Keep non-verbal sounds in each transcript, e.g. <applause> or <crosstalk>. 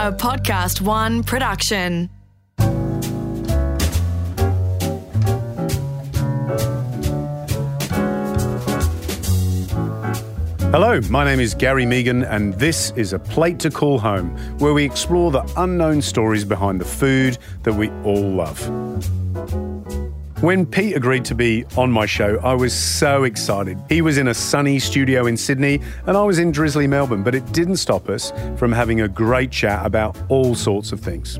a Podcast One production. Hello, my name is Gary Mehigan, and this is A Plate to Call Home, where we explore the unknown stories behind the food that we all love. When Pete agreed to be on my show, I was so excited. He was in a sunny studio in Sydney, and I was in drizzly Melbourne, but it didn't stop us from having a great chat about all sorts of things.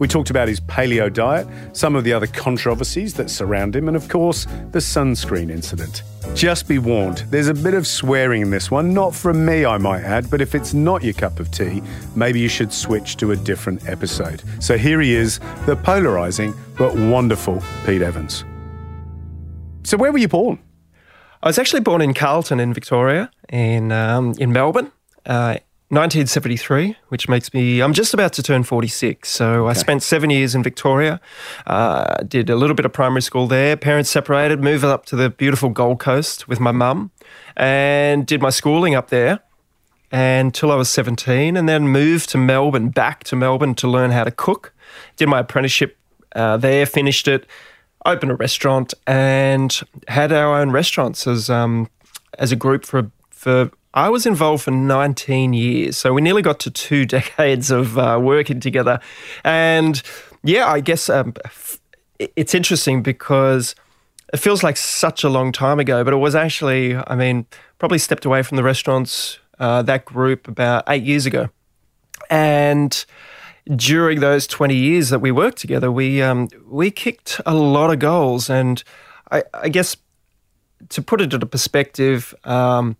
We talked about his paleo diet, some of the other controversies that surround him, and of course, the sunscreen incident. Just be warned, there's a bit of swearing in this one, not from me, I might add, but if it's not your cup of tea, maybe you should switch to a different episode. So here he is, the polarising but wonderful Pete Evans. So, where were you born? I was actually born in Carlton in Victoria, in um, in Melbourne, uh, 1973, which makes me I'm just about to turn 46. So I spent seven years in Victoria, uh, did a little bit of primary school there. Parents separated, moved up to the beautiful Gold Coast with my mum, and did my schooling up there until I was 17, and then moved to Melbourne, back to Melbourne to learn how to cook. Did my apprenticeship uh, there, finished it, opened a restaurant, and had our own restaurants as um, as a group for for. I was involved for 19 years, so we nearly got to two <laughs> decades of uh, working together, and yeah, I guess um, it's interesting because it feels like such a long time ago, but it was actually, I mean, probably stepped away from the restaurants, uh, that group about eight years ago. And during those 20 years that we worked together, we, um, we kicked a lot of goals. And I, I guess to put it into perspective, um,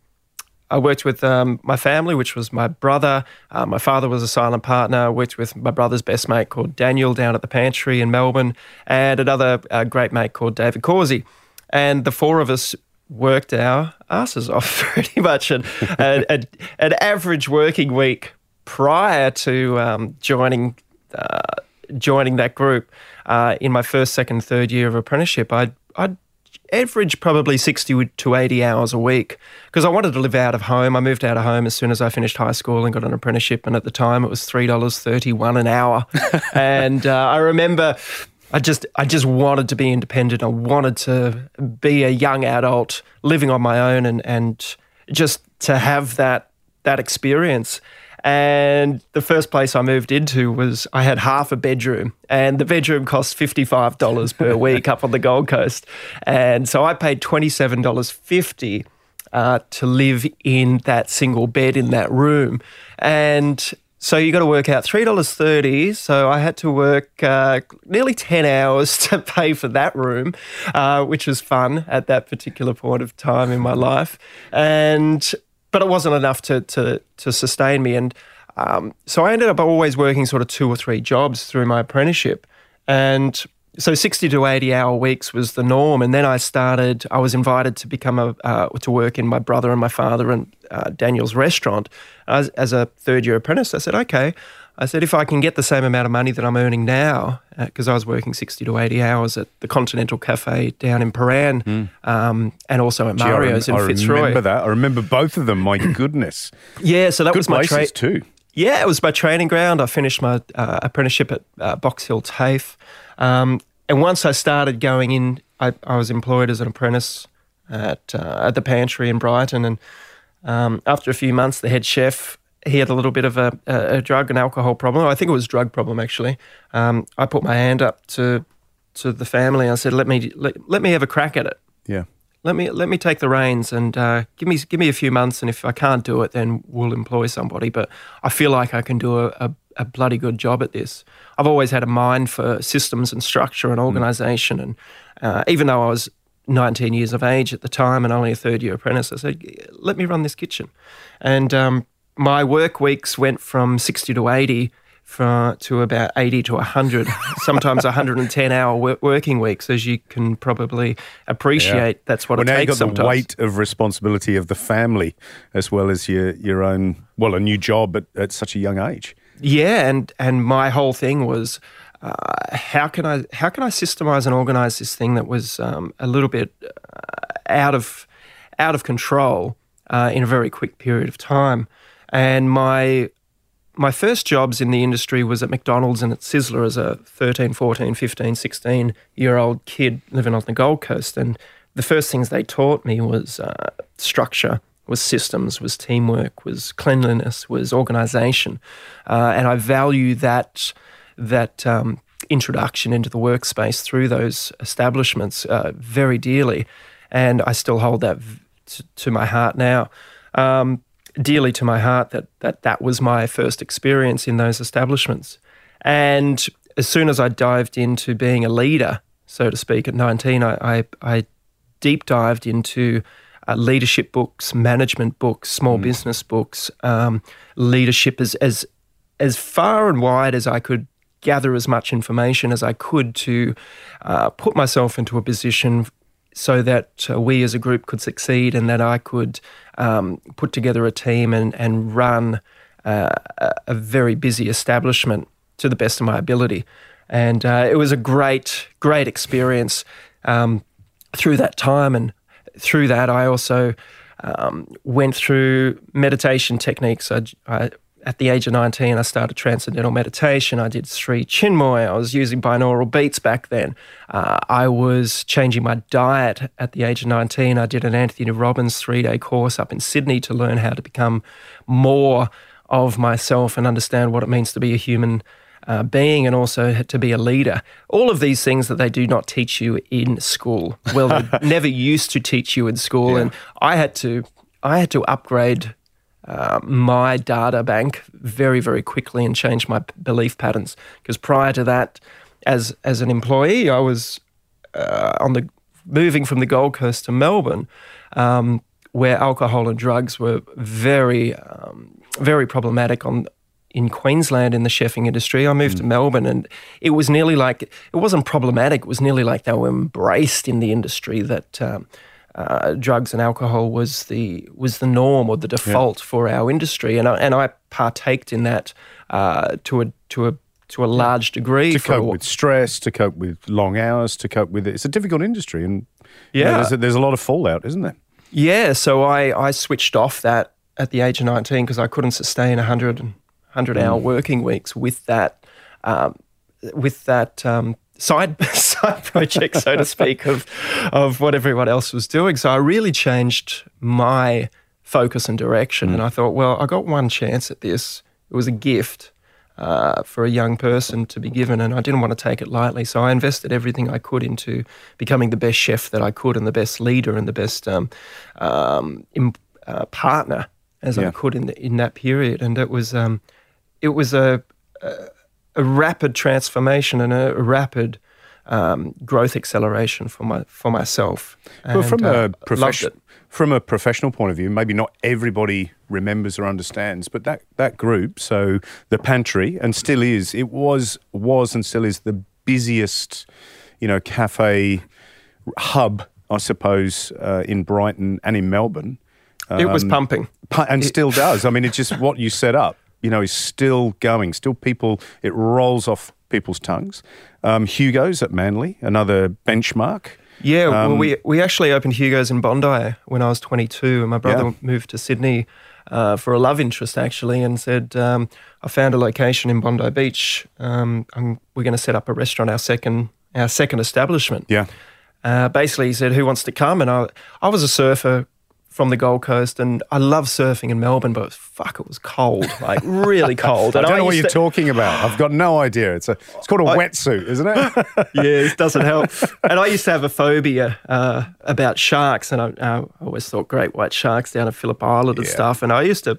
I worked with um, my family, which was my brother. Uh, my father was a silent partner. I worked with my brother's best mate called Daniel down at the pantry in Melbourne, and another uh, great mate called David Causey. And the four of us worked our asses off <laughs> pretty much. And an, an, an average working week prior to um, joining uh, joining that group uh, in my first, second, third year of apprenticeship, I'd, I'd average probably 60 to 80 hours a week because I wanted to live out of home. I moved out of home as soon as I finished high school and got an apprenticeship. And at the time, it was $3.31 an hour. <laughs> and uh, I remember I just I just wanted to be independent. I wanted to be a young adult living on my own and and just to have that that experience. And the first place I moved into was I had half a bedroom, and the bedroom cost fifty five dollars per <laughs> week up on the Gold Coast, and so I paid twenty seven dollars fifty uh, to live in that single bed in that room, and so you got to work out three dollars thirty. So I had to work uh, nearly ten hours <laughs> to pay for that room, uh, which was fun at that particular point of time in my life. And but it wasn't enough to to to sustain me. And um, so I ended up always working sort of two or three jobs through my apprenticeship, and so 60 to 80 hour weeks was the norm. And then i started i was invited to become a uh, to work in my brother and my father and uh, daniel's restaurant as, as, a third year apprentice. I said okay i said if i can get the same amount of money that i'm earning now because uh, i was working 60 to 80 hours at the continental cafe down in Prahran mm. um, and also at Gee, mario's I, in I fitzroy remember that i remember both of them my <clears throat> goodness yeah so that Good was my trade too yeah, it was my training ground. I finished my uh, apprenticeship at uh, Box Hill TAFE. Um, and once I started going in, I, I was employed as an apprentice at, uh, at the pantry in Brighton. And um, after a few months, the head chef, he had a little bit of a, a drug and alcohol problem. I think it was drug problem, actually. Um, I put my hand up to to the family. I said, let me, let, let me have a crack at it. yeah Let me let me take the reins and uh, give me give me a few months, and if I can't do it, then we'll employ somebody. But I feel like I can do a, a, a bloody good job at this. I've always had a mind for systems and structure and organisation, and uh, even though I was 19 years of age at the time and only a third year apprentice, I said, "Let me run this kitchen," and um, my work weeks went from 60 to 80 for, to about 80 to 100, <laughs> sometimes 110 hour wo- working weeks, as you can probably appreciate. That's what well, it now takes you've got sometimes. the weight of responsibility of the family as well as your your own well a new job at, at such a young age Yeah, and and my whole thing was. Uh, how can I how can I systemize and organize this thing that was um, a little bit uh, out of out of control uh, in a very quick period of time? And my my first jobs in the industry was at McDonald's and at Sizzler as a 13, 14, 15, 16 year old kid living on the Gold Coast. And the first things they taught me was uh, structure, was systems, was teamwork, was cleanliness, was organisation, uh, and I value that that um, introduction into the workspace through those establishments uh, very dearly, and I still hold that v- to, to my heart now. Um, dearly to my heart that that that was my first experience in those establishments, and as soon as I dived into being a leader, so to speak, at 19, I, I, I deep dived into uh, leadership books, management books, small Mm. business books, um, leadership as as as far and wide as I could gather as much information as I could to uh, put myself into a position so that uh, we as a group could succeed and that I could um, put together a team and, and run uh, a- very busy establishment to the best of my ability. And uh, it was a great, great experience um, through that time. And through that, I also um, went through meditation techniques. I, I, at the age of 19, I started transcendental meditation. I did Sri Chinmoy. I was using binaural beats back then. Uh, I was changing my diet at the age of 19. I did an Anthony Robbins three day course up in Sydney to learn how to become more of myself and understand what it means to be a human uh, being and also to be a leader. All of these things that they do not teach you in school. Well, they <laughs> never used to teach you in school, and I had to, I had to upgrade uh, my data bank very, very quickly and change my belief patterns. Because prior to that, as as an employee, I was uh, on the moving from the Gold Coast to Melbourne, um, where alcohol and drugs were very, um, very problematic on in Queensland in the chefing industry. I moved to Melbourne, and it was nearly like it wasn't problematic. It was nearly like they were embraced in the industry that. Um, uh, drugs and alcohol was the was the norm or the default for our industry, and I, and I partaked in that uh, to a to a to a large degree. to cope with stress, to cope with long hours, to cope with it. It's a difficult industry, and you know, Yeah. there's, a, there's a lot of fallout, isn't there? Yeah, so I, I switched off that at the age of 19 because I couldn't sustain 100, 100 hour working weeks with that, um, with that um, side <laughs> side <laughs> project, so to speak, of, of what everyone else was doing. So I really changed my focus and direction. And I thought, well, I got one chance at this. It was a gift. Uh, for a young person to be given, and I didn't want to take it lightly. So I invested everything I could into becoming the best chef that I could, and the best leader, and the best um, um, uh, partner as Yeah. I could in the, in that period. And it was um, it was a, a a rapid transformation and a rapid um, growth acceleration for my for myself. Well, from uh, a loved profession, from a professional point of view, maybe not everybody remembers or understands, but that that group, so the pantry, and still is, it was was and still is the busiest, you know, cafe hub, I suppose, uh, in Brighton and in Melbourne. it was Um, pumping. and still does. I mean, it's just what you set up, you know, is still going. Still, people, it rolls off people's tongues. Um, Hugo's at Manly, another benchmark. Yeah, well, Um, we we actually opened Hugo's in Bondi when I was 22, and my brother Yeah. moved to Sydney uh, for a love interest actually, and said, um, "I found a location in Bondi Beach. Um, I'm, we're going to set up a restaurant, our second our second establishment." Yeah. Uh, basically, he said, "Who wants to come?" And I I was a surfer from the Gold Coast, and I love surfing in Melbourne, but fuck, it was cold, like really <laughs> cold. I don't know what you're to- talking about. I've got no idea. It's a, it's called a wetsuit, isn't it? <laughs> yeah, it doesn't help. and I used to have a phobia uh, about sharks, and I, I always thought great white sharks down at Phillip Island and Yeah. stuff. And I used to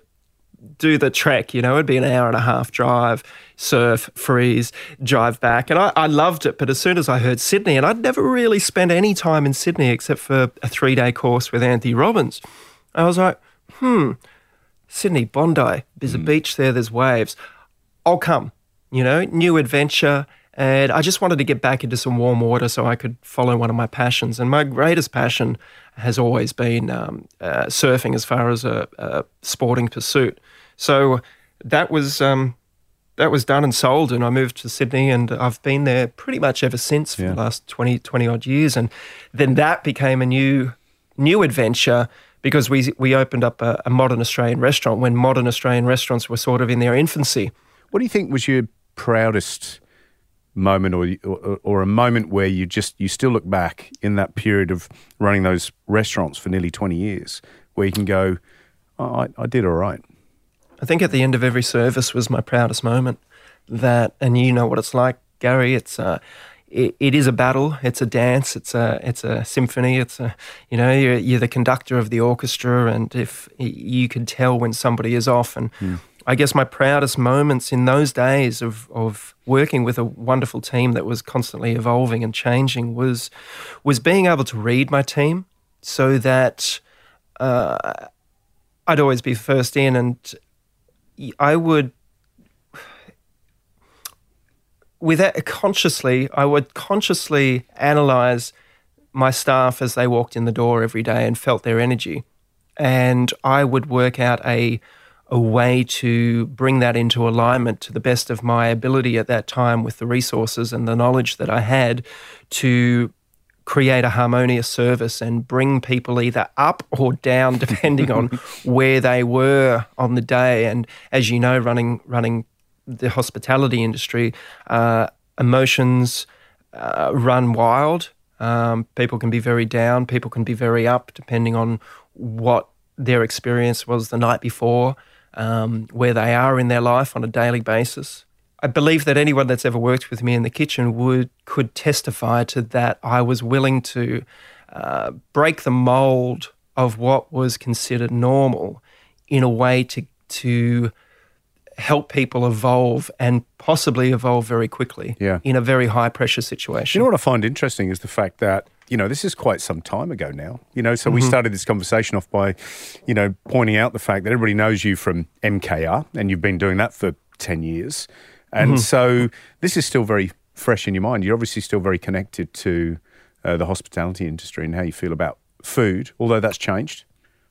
do the trek, you know, it'd be an hour and a half drive, surf, freeze, drive back. And I, I loved it. But as soon as I heard Sydney, and I'd never really spent any time in Sydney except for a three day course with Anthony Robbins, I was like, hmm, Sydney, Bondi, there's a beach there, there's waves. I'll come, you know, new adventure. And I just wanted to get back into some warm water so I could follow one of my passions. And my greatest passion has always been um, uh, surfing as far as a, a sporting pursuit. So that was um, that was done and sold, and I moved to Sydney, and I've been there pretty much ever since for Yeah. the last 20, 20 odd years. And then that became a new new adventure because we we opened up a, a modern Australian restaurant when modern Australian restaurants were sort of in their infancy. What do you think was your proudest moment, or, or or a moment where you just you still look back in that period of running those restaurants for nearly twenty years, where you can go, oh, I, I did all right. I think at the end of every service was my proudest moment. That, and you know what it's like, Gary. It's uh, it, it is a battle. It's a dance. It's a it's a symphony. It's a you know you're, you're the conductor of the orchestra, and if you can tell when somebody is off, and mm. I guess my proudest moments in those days of of working with a wonderful team that was constantly evolving and changing was was being able to read my team so that uh, I'd always be first in, and I would without consciously, I would consciously analyze my staff as they walked in the door every day and felt their energy. And I would work out a, a way to bring that into alignment to the best of my ability at that time with the resources and the knowledge that I had to create a harmonious service and bring people either up or down <laughs> depending on where they were on the day and as you know running running the hospitality industry, uh, emotions uh, run wild. Um, people can be very down, people can be very up, depending on what their experience was the night before, um, where they are in their life on a daily basis. I believe that anyone that's ever worked with me in the kitchen would could testify to that. I was willing to uh, break the mold of what was considered normal in a way to to help people evolve and possibly evolve very quickly yeah. in a very high pressure situation. You know what I find interesting is the fact that you know, this is quite some time ago now. You know, so mm-hmm. we started this conversation off by, you know, pointing out the fact that everybody knows you from MKR and you've been doing that for 10 years. And mm-hmm. so this is still very fresh in your mind. You're obviously still very connected to uh, the hospitality industry and how you feel about food, although that's changed.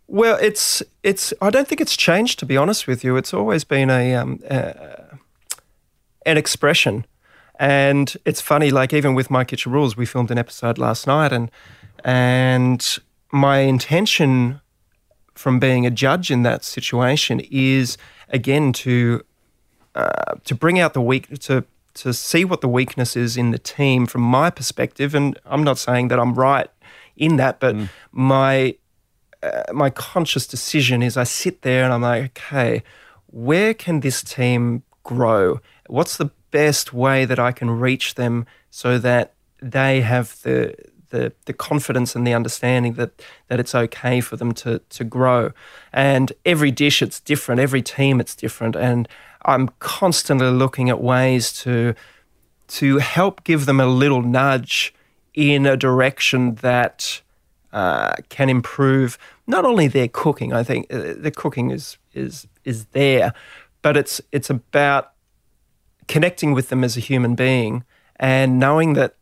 Well, it's it's. I don't think it's changed. To be honest with you, it's always been a um, uh, an expression, and it's funny. Like even with my kitchen rules, we filmed an episode last night, and and my intention from being a judge in that situation is again to uh, to bring out the weak to to see what the weakness is in the team from my perspective. And I'm not saying that I'm right in that, but mm. my uh, my conscious decision is I sit there and I'm like, okay, where can this team grow? What's the best way that I can reach them so that they have the the, the confidence and the understanding that that it's okay for them to to grow. And every dish it's different, every team it's different, and I'm constantly looking at ways to to help give them a little nudge in a direction that uh, can improve not only their cooking. I think uh, the cooking is is is there, but it's it's about connecting with them as a human being and knowing that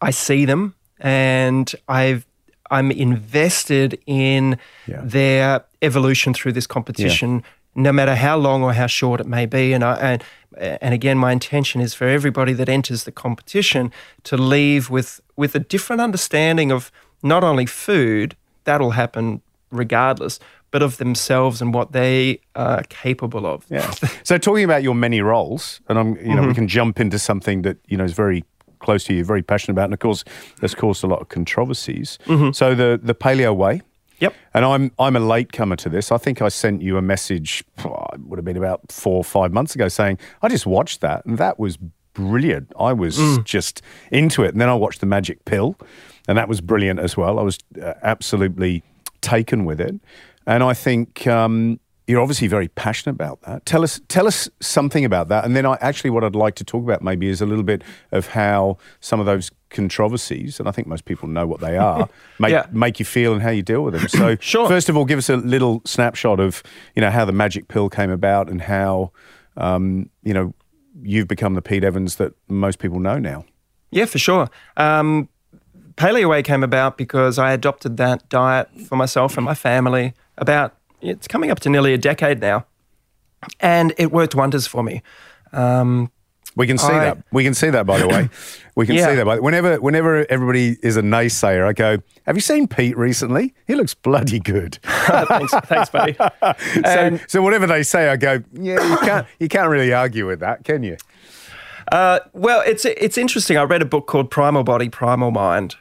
I see them and I've I'm invested in yeah. their evolution through this competition. Yeah. No matter how long or how short it may be, and I, and and again, my intention is for everybody that enters the competition to leave with with a different understanding of not only food, that'll happen regardless, but of themselves and what they are capable of. Yeah. so talking about your many roles, and I'm, you know, mm-hmm. we can jump into something that you know is very close to you, very passionate about, and of course, has caused a lot of controversies. Mm-hmm. So the the paleo way. Yep. And I'm I'm a latecomer to this. I think I sent you a message. Oh, it would have been about four or five months ago, saying I just watched that, and that was brilliant. I was mm. just into it, and then I watched the Magic Pill and that was brilliant as well. I was uh, absolutely taken with it, and I think um, you're obviously very passionate about that. Tell us, tell us something about that, and then I actually what I'd like to talk about maybe is a little bit of how some of those controversies, and I think most people know what they are, <laughs> make yeah. make you feel and how you deal with them. So, <laughs> sure. first of all, give us a little snapshot of you know how the magic pill came about and how um, you know you've become the Pete Evans that most people know now. Yeah, for sure. Um, Paleo Way came about because I adopted that diet for myself and my family about, it's coming up to nearly a decade now. And it worked wonders for me. Um, We can see I- that. We can see that, by the way. <coughs> We can Yeah. see that. By whenever, whenever everybody is a naysayer, I go, "Have you seen Pete recently? He looks bloody good." <laughs> thanks, thanks, buddy. <laughs> so, And- so whatever they say, I go, "Yeah, you can't, you can't really argue with that, can you?" Uh, well, it's it's interesting. I read a book called Primal Body, Primal Mind,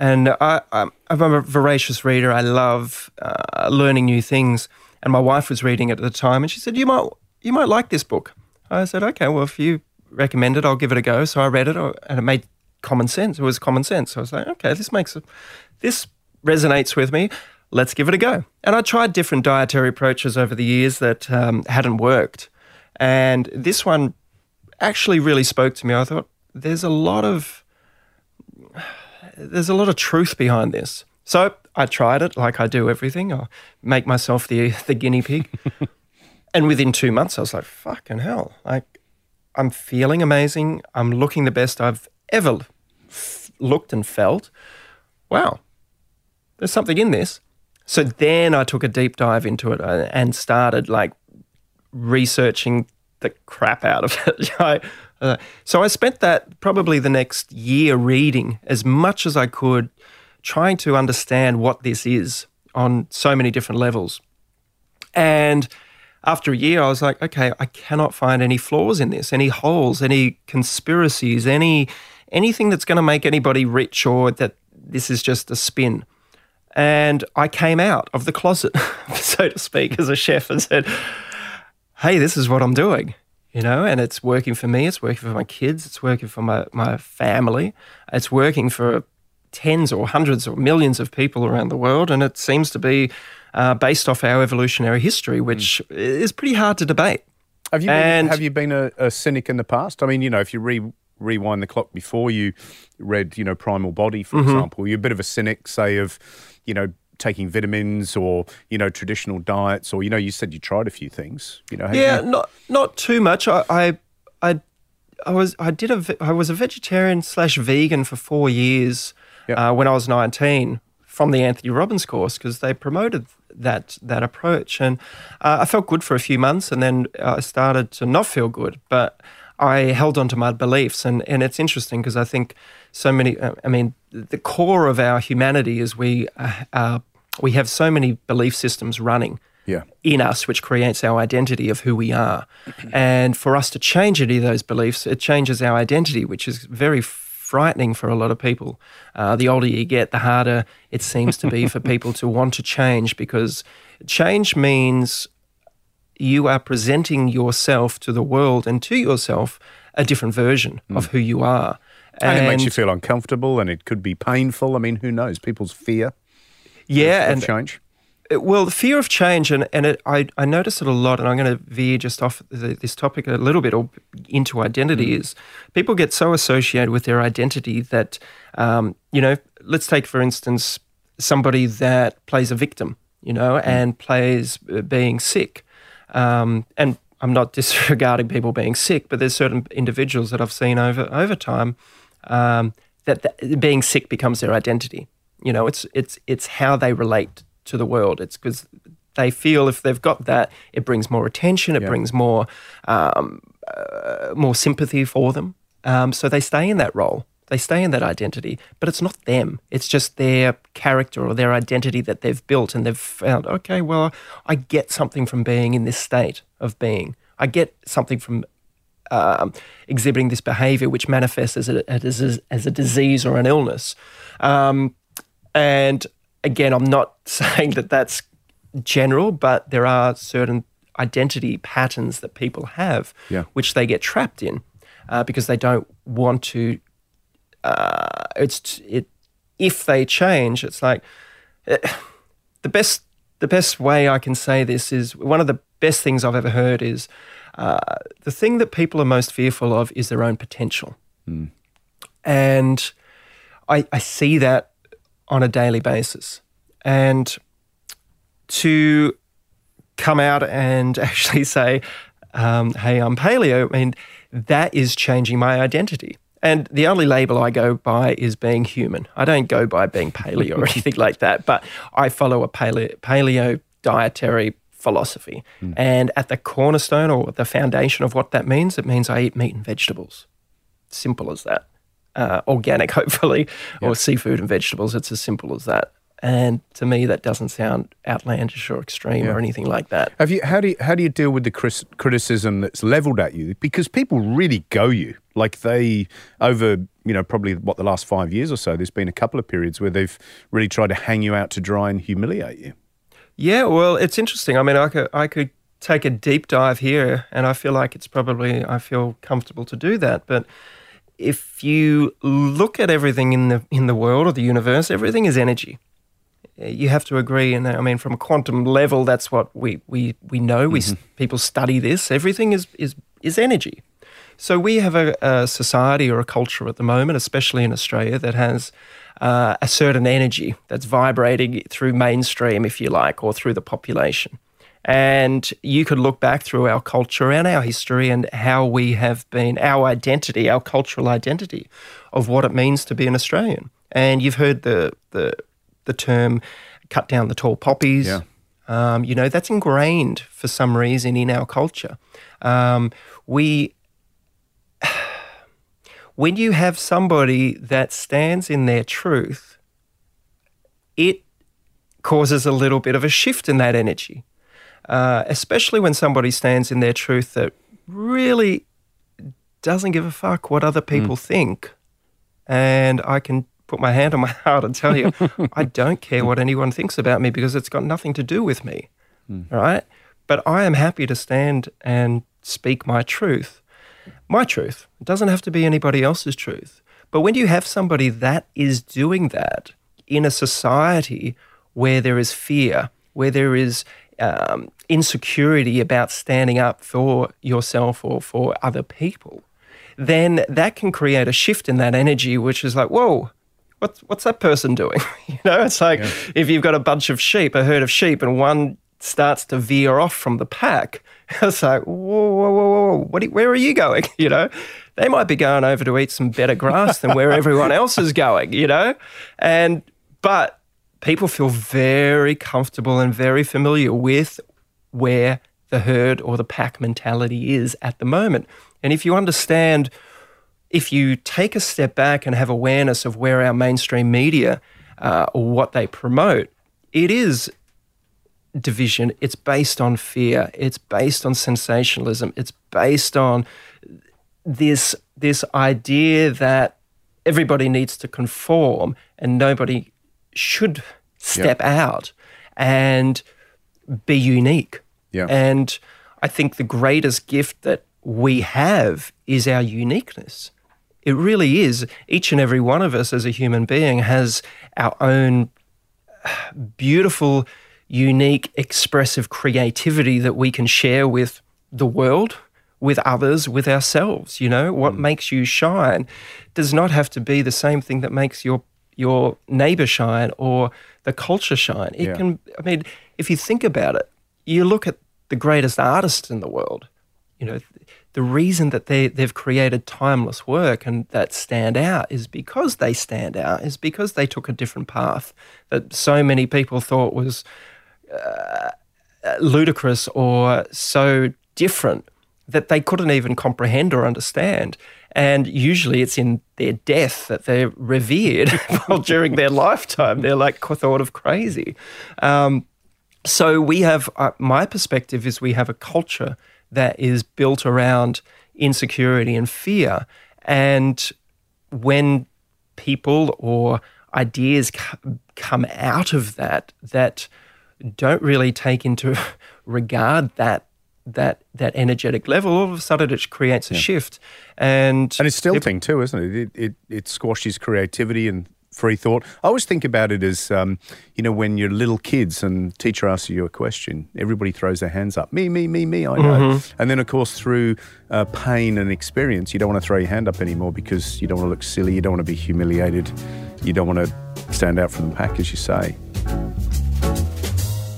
and I, I'm, I'm a voracious reader. I love uh, learning new things. And my wife was reading it at the time, and she said, "You might you might like this book." I said, "Okay, well, if you recommend it, I'll give it a go." So I read it, uh, and it made common sense. It was common sense. I was like, "Okay, this makes this resonates with me. Let's give it a go." And I tried different dietary approaches over the years that um, hadn't worked, and this one actually really spoke to me. I thought there's a lot of there's a lot of truth behind this. So I tried it like I do everything. I make myself the the guinea pig. <laughs> and within two months I was like, fucking hell. Like I'm feeling amazing. I'm looking the best I've ever f- looked and felt. Wow. There's something in this. So then I took a deep dive into it uh, and started like researching the crap out of it. <laughs> I, uh, so I spent that probably the next year reading as much as I could, trying to understand what this is on so many different levels. And after a year, I was like, okay, I cannot find any flaws in this, any holes, any conspiracies, any anything that's going to make anybody rich or that this is just a spin. And I came out of the closet, <laughs> so to speak, as a chef and said, hey, this is what I'm doing, you know, and it's working for me, it's working for my kids, it's working for my, my family, it's working for tens or hundreds or millions of people around the world, and it seems to be uh, based off our evolutionary history, which is pretty hard to debate. Have you been, have you been a, a cynic in the past? I mean, you know, if you re, rewind the clock before you read, you know, Primal Body, for example, you're a bit of a cynic, say, of, you know, taking vitamins or you know traditional diets, or you know, you said you tried a few things. You know, Yeah, you- not not too much. I I I, I was I did a I was a vegetarian slash vegan for four years Yeah. uh, when I was nineteen from the Anthony Robbins course because they promoted that that approach and uh, I felt good for a few months and then I started to not feel good, but I held on to my beliefs and and it's interesting because I think so many. uh, I mean, the core of our humanity is we uh, uh, we have so many belief systems running yeah. in us, which creates our identity of who we are. And for us to change any of those beliefs, it changes our identity, which is very frightening for a lot of people. Uh, the older you get, the harder it seems to be for <laughs> people to want to change because change means you are presenting yourself to the world and to yourself a different version of who you are. And, it makes you feel uncomfortable, and it could be painful. I mean, who knows? People's fear yeah, and change. Uh, Well, the fear of change, and, and it, I, I notice it a lot, and I'm going to veer just off the, this topic a little bit or into identity, is people get so associated with their identity that, um, you know, let's take, for instance, somebody that plays a victim, you know, and plays uh, being sick. Um, and I'm not <laughs> disregarding people being sick, but there's certain individuals that I've seen over, over time um, that, that being sick becomes their identity. You know, it's it's it's how they relate to the world. It's because they feel if they've got that, it brings more attention, it Yeah. brings more um, uh, more sympathy for them. Um, so they stay in that role, they stay in that identity, but it's not them. It's just their character or their identity that they've built, and they've found. Okay, well, I get something from being in this state of being. I get something from um, exhibiting this behavior, which manifests as a, as a, as a disease or an illness. Um, and again, I'm not <laughs> saying that that's general, but there are certain identity patterns that people have, Yeah. which they get trapped in uh, because they don't want to. Uh, it's it if they change, it's like eh, the best the best way I can say this is one of the best things I've ever heard is uh, the thing that people are most fearful of is their own potential, and I, I see that on a daily basis, and to come out and <laughs> actually say, um, "Hey, I'm paleo," I mean that is changing my identity. And the only label I go by is being human. I don't go by being paleo or <laughs> anything like that. But I follow a paleo, paleo dietary philosophy. And at the cornerstone or the foundation of what that means, it means I eat meat and vegetables. Simple as that. Uh, organic, <laughs> hopefully, or seafood and vegetables. It's as simple as that. And to me, that doesn't sound outlandish or extreme or anything like that. Have you? How do you, how do you deal with the cris- criticism that's levelled at you? Because people really go you like they over you know probably what the last five years or so. There's been a couple of periods where they've really tried to hang you out to dry and humiliate you. Yeah, well, it's interesting. I mean, I could I could take a deep dive here, and I feel like it's probably I feel comfortable to do that. But if you look at everything in the in the world or the universe, everything is energy. You have to agree, and I mean, from a quantum level, that's what we we we know. We people study this. Everything is is is energy. So we have a, a society or a culture at the moment, especially in Australia, that has uh, a certain energy that's vibrating through mainstream, if you like, or through the population. And you could look back through our culture and our history and how we have been, our identity, our cultural identity of what it means to be an Australian. And you've heard the, the, the term cut down the tall poppies. Yeah. Um, you know, that's ingrained for some reason in our culture. Um, we <sighs> when you have somebody that stands in their truth, it causes a little bit of a shift in that energy, uh, especially when somebody stands in their truth that really doesn't give a fuck what other people think. And I can put my hand on my <laughs> heart and tell you, <laughs> I don't care what anyone thinks about me because it's got nothing to do with me. Right? But I am happy to stand and speak my truth my truth. It doesn't have to be anybody else's truth. But when you have somebody that is doing that in a society where there is fear, where there is um, insecurity about standing up for yourself or for other people, then that can create a shift in that energy, which is like, whoa, what's what's that person doing? <laughs> you know, it's like if you've got a bunch of sheep, a herd of sheep, and one starts to veer off from the pack, <laughs> it's like, whoa, whoa, whoa, whoa, what, where are you going? <laughs> You know, they might be going over to eat some better grass than where everyone else is going. You know, and but people feel very comfortable and very familiar with where the herd or the pack mentality is at the moment. And if you understand if you take a step back and have awareness of where our mainstream media uh, or what they promote, it is division. It's based on fear. It's based on sensationalism. It's based on this this idea that everybody needs to conform and nobody should step out and be unique. Yeah. And I think the greatest gift that we have is our uniqueness. It really is. Each and every one of us as a human being has our own <sighs> beautiful, unique, expressive creativity that we can share with the world, with others, with ourselves. You know, what mm. makes you shine does not have to be the same thing that makes your your neighbor shine or the culture shine. It Yeah. can. I mean, if you think about it, you look at the greatest artists in the world. You know, the reason that they they've created timeless work and that stand out is because they stand out. Is because they took a different path that so many people thought was uh, uh, ludicrous or so different that they couldn't even comprehend or understand. And usually it's in their death that they're revered <laughs> during their lifetime. They're like thought of crazy. Um, so we have, uh, my perspective is we have a culture that is built around insecurity and fear. And when people or ideas come out of that, that don't really take into <laughs> regard that that that energetic level, all of a sudden it creates a shift. And And it's stilting too, isn't it? It, it? it squashes creativity and free thought. I always think about it as, um, you know, when you're little kids and teacher asks you a question, everybody throws their hands up. Me, me, me, me, I know. And then, of course, through uh, pain and experience, you don't want to throw your hand up anymore because you don't want to look silly, you don't want to be humiliated, you don't want to stand out from the pack, as you say.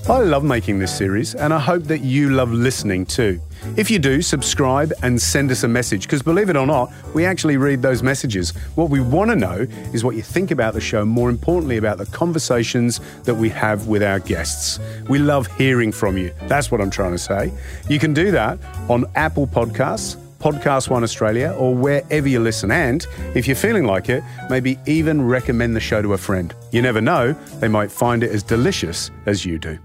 I love making this series, and I hope that you love listening too. If you do, subscribe and send us a message, because believe it or not, we actually read those messages. What we want to know is what you think about the show, more importantly, about the conversations that we have with our guests. We love hearing from you. That's what I'm trying to say. You can do that on Apple Podcasts. Podcast One Australia, or wherever you listen. And if you're feeling like it, maybe even recommend the show to a friend. You never know, they might find it as delicious as you do.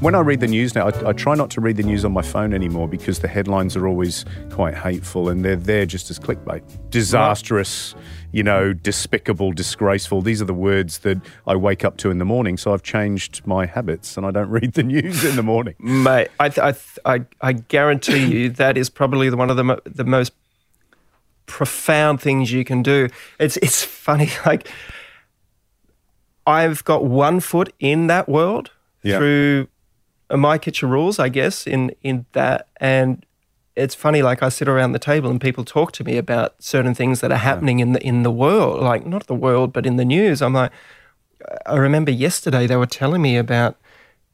When I read the news now, I, I, try not to read the news on my phone anymore because the headlines are always quite hateful and they're there just as clickbait. Disastrous, you know, despicable, disgraceful. These are the words that I wake up to in the morning. So I've changed my habits and I don't <laughs> read the news in the morning. Mate, I, I, I, I guarantee you that is probably one of the, mo- the most profound things you can do. It's, it's funny, <laughs> like, I've got one foot in that world yeah. through my kitchen rules, I guess, in in that. And it's funny, like I sit around the table and people talk to me about certain things that are happening in the in the world, like not the world, but in the news. I'm like, I remember yesterday they were telling me about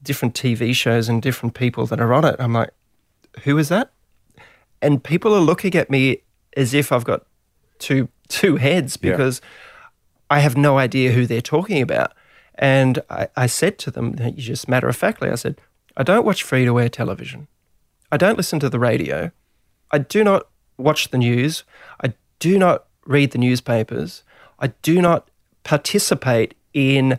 different TV shows and different people that are on it. I'm like, who is that? And people are looking at me as if I've got two <laughs> two heads because yeah. I have no idea who they're talking about. And I, I said to them, just matter of factly, I said, I don't watch free to air television. I don't listen to the radio. I do not watch the news. I do not read the newspapers. I do not participate in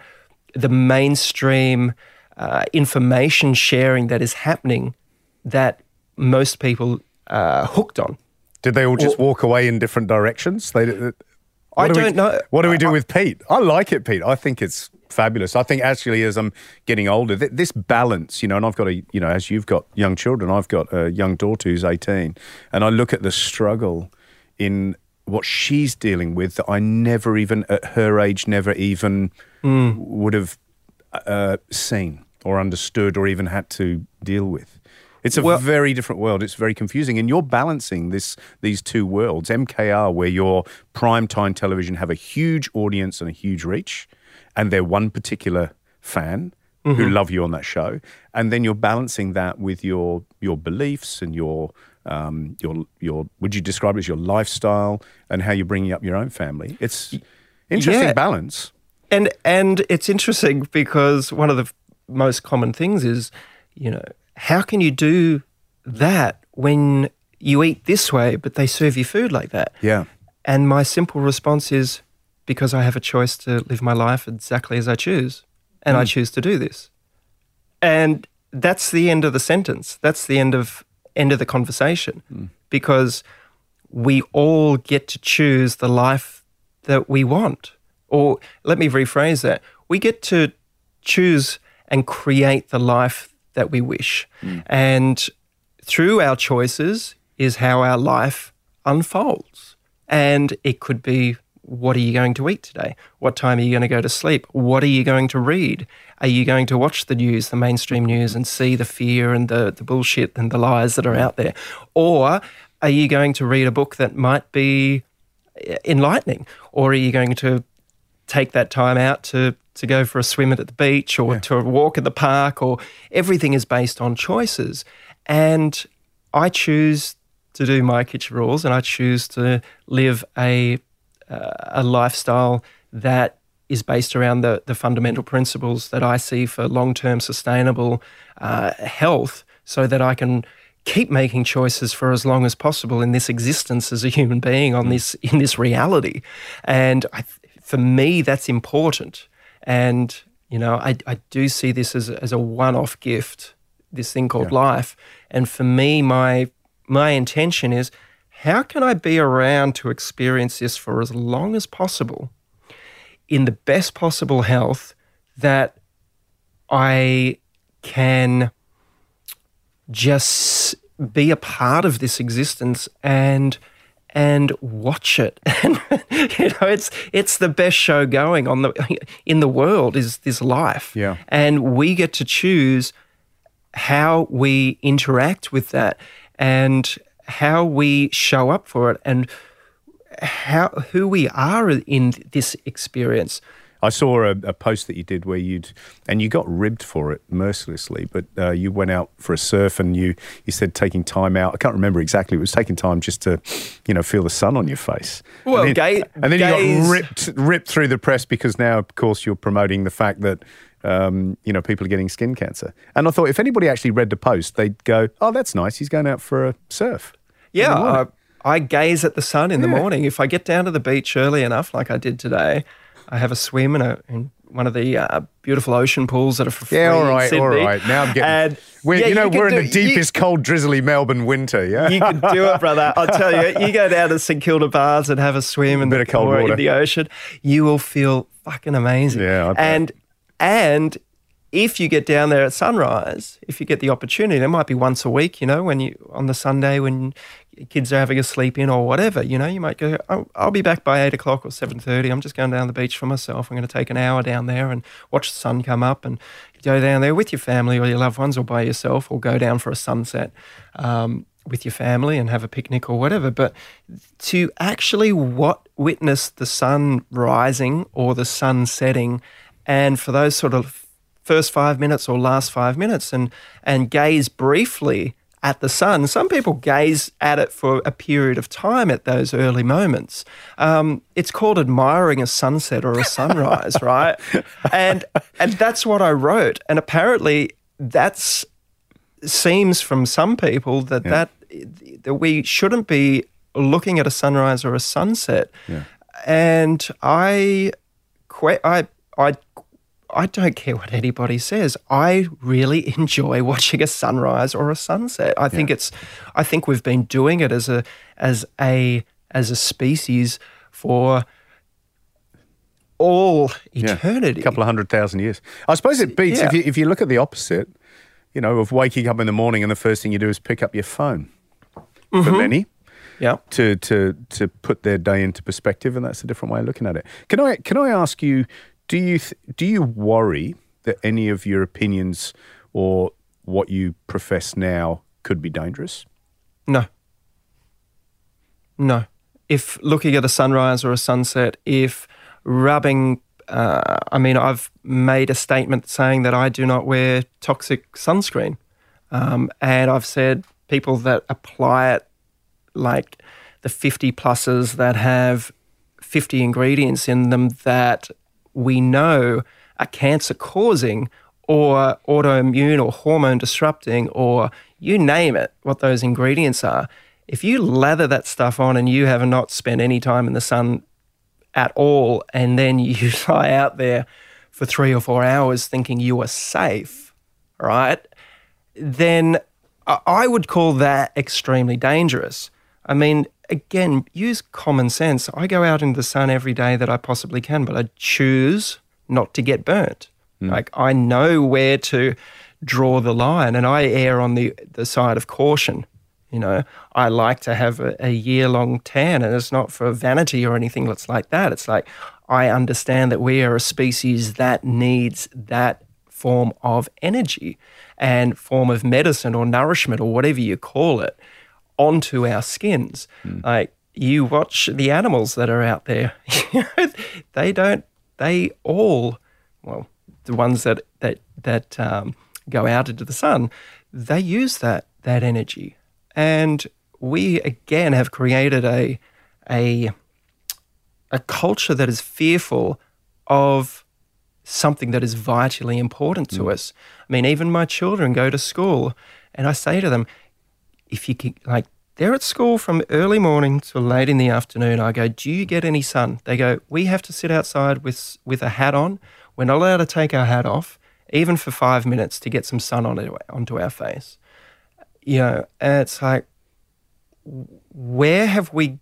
the mainstream uh, information sharing that is happening that most people are hooked on. Did they all just or, walk away in different directions? They, I do not we, know. What do we do I, with Pete? I like it, Pete. I think it's fabulous. I think actually, as I'm getting older, th- this balance, you know, and I've got a, you know, as you've got young children, I've got a young daughter who's 18, and I look at the struggle in what she's dealing with that I never even, at her age, never even mm. would have uh, seen or understood or even had to deal with. It's a well, very different world. It's very confusing, and you're balancing this these two worlds. MKR, where your prime time television have a huge audience and a huge reach, and they're one particular fan mm-hmm. who love you on that show, and then you're balancing that with your your beliefs and your um, your your would you describe it as your lifestyle and how you're bringing up your own family? It's interesting yeah. balance. And and it's interesting because one of the most common things is, you know, how can you do that when you eat this way, but they serve you food like that? Yeah. And my simple response is, because I have a choice to live my life exactly as I choose, and mm. I choose to do this. And that's the end of the sentence. That's the end of end of the conversation, mm. because we all get to choose the life that we want. Or let me rephrase that: we get to choose and create the life that we wish, mm. and through our choices is how our life unfolds. And it could be what are you going to eat today? What time are you going to go to sleep? What are you going to read? Are you going to watch the news, the mainstream news, and see the fear and the, the bullshit and the lies that are out there? Or are you going to read a book that might be eh, enlightening? Or are you going to take that time out to, to go for a swim at the beach or yeah. to walk in the park? Or everything is based on choices. And I choose to do my kitchen rules and I choose to live a a lifestyle that is based around the, the fundamental principles that I see for long term sustainable uh, health so that I can keep making choices for as long as possible in this existence as a human being on mm. this in this reality and I, for me that's important and you know I, I do see this as, as a one-off gift this thing called yeah. life and for me my my intention is how can I be around to experience this for as long as possible in the best possible health that I can just be a part of this existence and and watch it? <laughs> And you know it's it's the best show going on the in the world is this life. Yeah. And we get to choose how we interact with that. And how we show up for it and how who we are in this experience. I saw a, a, post that you did where you'd, and you got ribbed for it mercilessly, but uh, you went out for a surf and you, you said taking time out. I can't remember exactly. It was taking time just to, you know, feel the sun on your face. Well, and then, and then you got ripped, ripped through the press because now, of course, you're promoting the fact that, um, you know, people are getting skin cancer. And I thought if anybody actually read the post, they'd go, oh, that's nice. He's going out for a surf. Yeah. I, I gaze at the sun in yeah. the morning. If I get down to the beach early enough, like I did today, I have a swim in, a, in one of the uh, beautiful ocean pools that are for free. Yeah, all right, all right. Now I'm getting. And, we're, yeah, you know, you we're in the deepest, you, cold, drizzly Melbourne winter. Yeah, you can do it, brother. I'll tell you. You go down to St Kilda Baths and have a swim in a bit the, of cold water in the ocean. You will feel fucking amazing. Yeah, and and if you get down there at sunrise, if you get the opportunity, there might be once a week. You know, when you on the Sunday when kids are having a sleep in or whatever, you know, you might go, oh, I'll be back by eight o'clock or 7.30. I'm just going down the beach for myself. I'm going to take an hour down there and watch the sun come up and go down there with your family or your loved ones or by yourself or go down for a sunset um, with your family and have a picnic or whatever. But to actually what witness the sun rising or the sun setting and for those sort of first five minutes or last five minutes and, and gaze briefly at the sun. Some people gaze at it for a period of time at those early moments. Um, it's called admiring a sunset or a sunrise, <laughs> right? And and that's what I wrote. And apparently, that's seems from some people that yeah. that that we shouldn't be looking at a sunrise or a sunset. Yeah. And I, I, I I don't care what anybody says. I really <laughs> enjoy watching a sunrise or a sunset. I think it's I think we've been doing it as a as a as a species for all eternity. Yeah, a couple of hundred thousand years. I suppose it beats yeah. if, you, if you look at the opposite, you know, of waking up in the morning and the first thing you do is pick up your phone. Mm-hmm. For many, yeah, to to to put their day into perspective, and that's a different way of looking at it. Can I can I ask you? Do you th- do you worry that any of your opinions or what you profess now could be dangerous? No. No. If looking at a sunrise or a sunset, if rubbing, uh, I mean, I've made a statement saying that I do not wear toxic sunscreen. Um, and I've said people that apply it, like the 50 pluses that have 50 ingredients in them that we know are cancer causing or autoimmune or hormone disrupting or you name it, what those ingredients are. If you lather that stuff on and you have not spent any time in the sun at all, and then <laughs> you lie out there for three or four hours thinking you are safe, right? Then I would call that extremely dangerous. I mean, again, use common sense. I go out into the sun every day that I possibly can, but I choose not to get burnt. Mm. Like I know where to draw the line and I err on the, the side of caution. You know, I like to have a, a year long tan and it's not for vanity or anything that's like that. It's like I understand that we are a species that needs that form of energy and form of medicine or nourishment or whatever you call it onto our skins. Mm. Like you watch the animals that are out there, <laughs> they don't. They all, well, the ones that that that um, go out into the sun, they use that that energy, and we again have created a a a culture that is fearful of something that is vitally important to mm. us. I mean, even my children go to school, and I say to them, if you can, like, they're at school from early morning till late in the afternoon. I go, do you get any sun? They go, we have to sit outside with with a hat on. We're not allowed to take our hat off, even for five minutes, to get some sun on it, onto our face. You know, it's like, where have we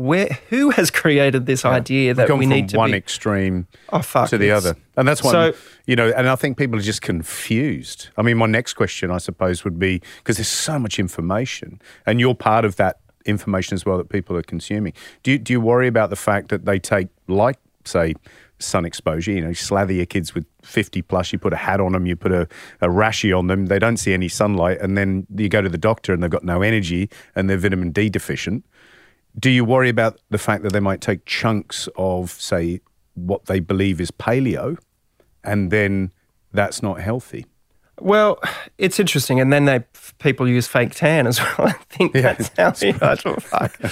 where who has created this yeah. idea that we need to one be, extreme oh, to the other. And that's one so, you know and i think people are just confused. I mean my next question i suppose would be because there's so much information and you're part of that information as well that people are consuming. Do you, do you worry about the fact that they take like say sun exposure you know you slather your kids with 50 plus you put a hat on them you put a, a rashie on them they don't see any sunlight and then you go to the doctor and they've got no energy and they're vitamin d deficient Do you worry about the fact that they might take chunks of, say, what they believe is paleo, and then that's not healthy? Well, it's interesting, and then they people use fake tan as <laughs> well. I think Yeah. that's how know, <laughs> fuck. A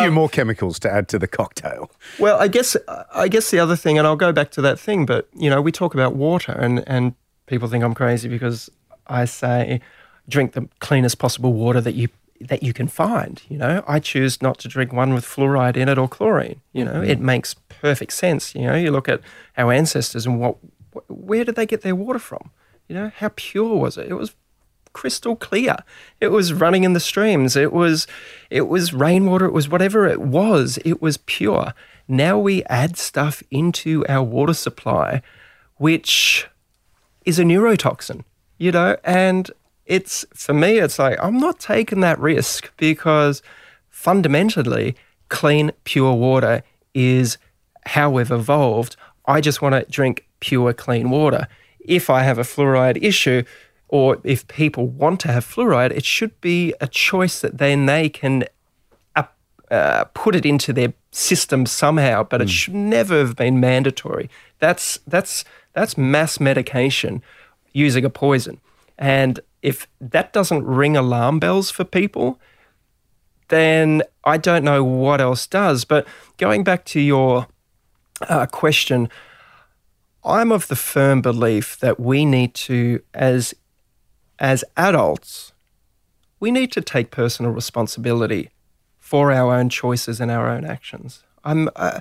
few um, more chemicals to add to the cocktail. Well, I guess I guess the other thing, and I'll go back to that thing, but you know, we talk about water, and and people think I'm crazy because I say drink the cleanest possible water that you that you can find. You know, I choose not to drink one with fluoride in it or chlorine. You know, it mm-hmm. makes perfect sense. You know, you look at our ancestors and what, where did they get their water from? You know, how pure was it? It was crystal clear. It was running in the streams. It was it was rainwater. It was whatever it was. It was pure. Now we add stuff into our water supply, which is a neurotoxin, you know, and it's for me, it's like I'm not taking that risk because fundamentally, clean, pure water is how we've evolved. I just want to drink pure, clean water. If I have a fluoride issue, or if people want to have fluoride, it should be a choice that then they can up, uh, put it into their system somehow, but it should never have been mandatory. That's that's that's mass medication using a poison, and if that doesn't ring alarm bells for people, then I don't know what else does. But going back to your uh, question, I'm of the firm belief that we need to, as as adults, we need to take personal responsibility for our own choices and our own actions. I'm uh,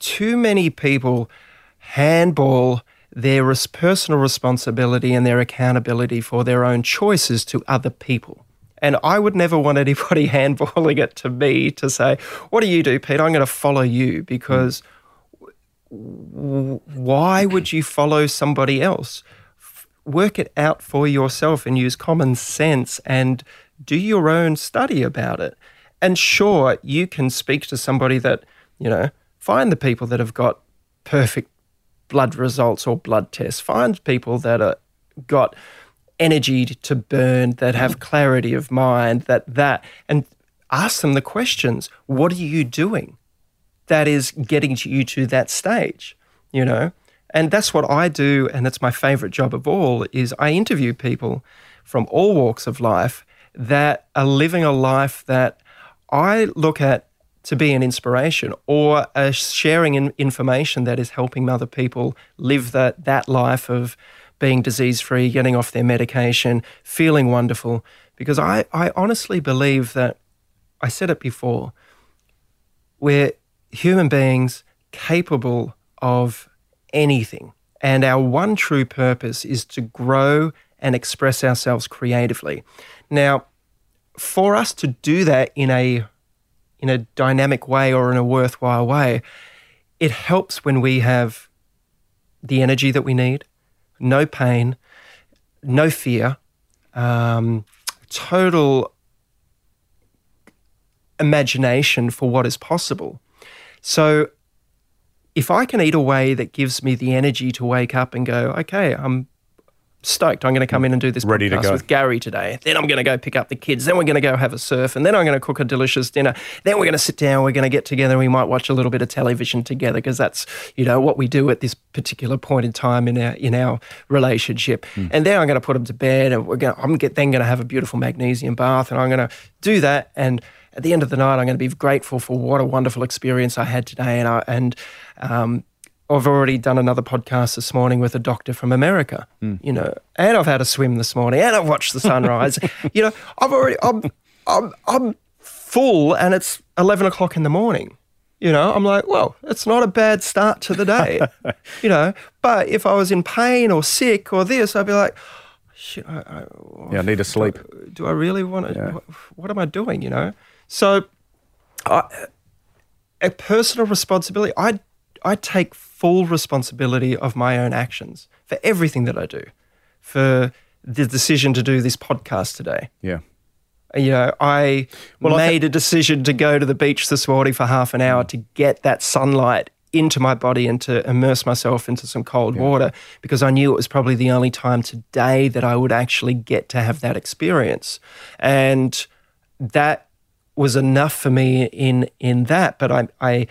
too many people handball their personal responsibility and their accountability for their own choices to other people. And I would never want anybody <laughs> handballing it to me to say, What do you do, Pete? I'm going to follow you because mm. w- why would you follow somebody else? F- Work it out for yourself and use common sense and do your own study about it. And sure, you can speak to somebody that, you know, find the people that have got perfect blood results or blood tests. Find people that are got energy to burn, that have clarity of mind, that that, and ask them the questions. What are you doing? That is getting you to that stage, you know. And that's what I do, and that's my favorite job of all. Is I interview people from all walks of life that are living a life that I look at to be an inspiration or sharing in information that is helping other people live that, that life of being disease free, getting off their medication, feeling wonderful. Because I, I honestly believe that, I said it before, we're human beings capable of anything. And our one true purpose is to grow and express ourselves creatively. Now, for us to do that in a in a dynamic way or in a worthwhile way, it helps when we have the energy that we need, no pain, no fear, um, total imagination for what is possible. So, if I can eat a way that gives me the energy to wake up and go, okay, I'm stoked. I'm going to come in and do this Ready podcast with Gary today. Then I'm going to go pick up the kids. Then we're going to go have a surf. And then I'm going to cook a delicious dinner. Then we're going to sit down. We're going to get together. We might watch a little bit of television together because that's, you know, what we do at this particular point in time in our in our relationship. And then I'm going to put them to bed. And we're going to, I'm get, then going to have a beautiful magnesium bath. And I'm going to do that. And at the end of the night, I'm going to be grateful for what a wonderful experience I had today. And I, and um, I've already done another podcast this morning with a doctor from America, hmm. you know, and I've had a swim this morning, and I've watched the sunrise. <laughs> you know, I've already, I'm, I'm, I'm full, and it's eleven o'clock in the morning. You know, I'm like, well, it's not a bad start to the day. <laughs> you know, but if I was in pain or sick or this, I'd be like, shit, I, I, Yeah, I need to sleep. do I really want to? Yeah. What, what am I doing? You know, so I, a personal responsibility. I I take full responsibility of my own actions for everything that I do, for the decision to do this podcast today. Yeah. You know, I Well, I made a decision to go to the beach this morning for half an hour to get that sunlight into my body and to immerse myself into some cold water because I knew it was probably the only time today that I would actually get to have that experience. And that was enough for me in in that. But I, I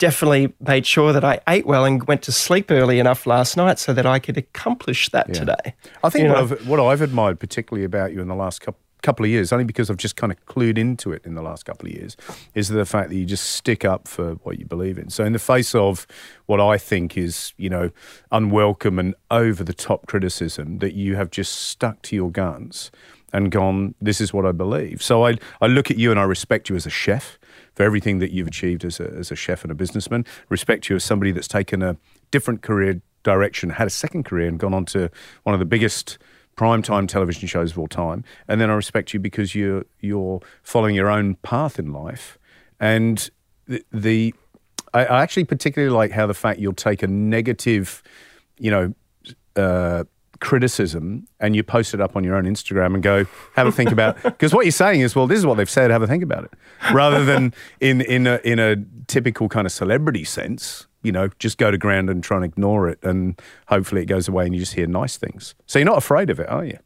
definitely made sure that I ate well and went to sleep early enough last night so that I could accomplish that yeah. today. I think what I've, what I've admired particularly about you in the last couple couple of years, only because I've just kind of clued into it in the last couple of years, is the fact that you just stick up for what you believe in. So, in the face of what I think is, you know, unwelcome and over the top criticism, that you have just stuck to your guns and gone, this is what I believe. So, I, I look at you and I respect you as a chef for everything that you've achieved as a, as a chef and a businessman. Respect you as somebody that's taken a different career direction, had a second career, and gone on to one of the biggest primetime television shows of all time. And then I respect you because you're you're following your own path in life. And the, the I, I actually particularly like how the fact you'll take a negative, you know. Uh, criticism and you post it up on your own Instagram and go have a think about because what you're saying is well this is what they've said have a think about it. Rather than in in a in a typical kind of celebrity sense you know just go to ground and try and ignore it and hopefully it goes away and you just hear nice things. So you're not afraid of it are you?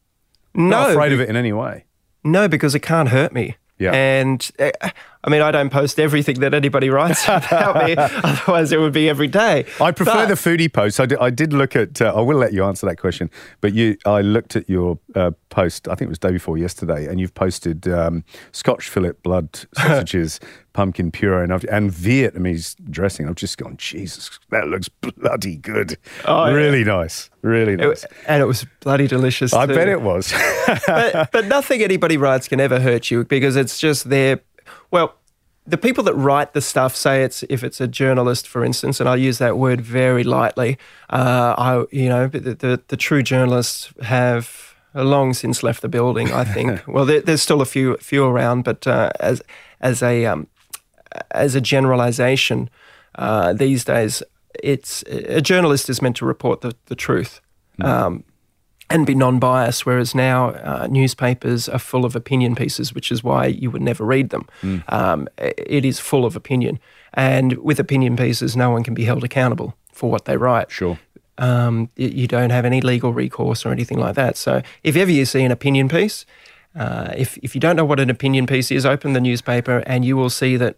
No not afraid of it in any way. No because it can't hurt me. Yeah. And uh, I mean, I don't post everything that anybody writes <laughs> about me, otherwise it would be every day. I prefer but, the foodie posts. I did, I did look at. Uh, I will let you answer that question, but you, I looked at your uh, post. I think it was day before yesterday, and you've posted um, Scotch fillet blood <laughs> sausages, pumpkin puree, and, and Vietnamese dressing. I've just gone, Jesus, that looks bloody good. Oh, really yeah. nice, really nice, it, and it was bloody delicious. I too. bet it was. but, but nothing anybody writes can ever hurt you because it's just there. Well, the people that write the stuff say it's if it's a journalist, for instance, and I use that word very lightly. Uh, I, you know, the, the, the true journalists have long since left the building. I think. <laughs> well, there, there's still a few few around, but uh, as as a um, as a generalization, uh, these days, it's a journalist is meant to report the the truth. Mm. Um, and be non-biased. Whereas now uh, newspapers are full of opinion pieces, which is why you would never read them. Mm. Um, it is full of opinion, and with opinion pieces, no one can be held accountable for what they write. Sure. Um, you don't have any legal recourse or anything like that. So if ever you see an opinion piece, uh, if if you don't know what an opinion piece is, open the newspaper and you will see that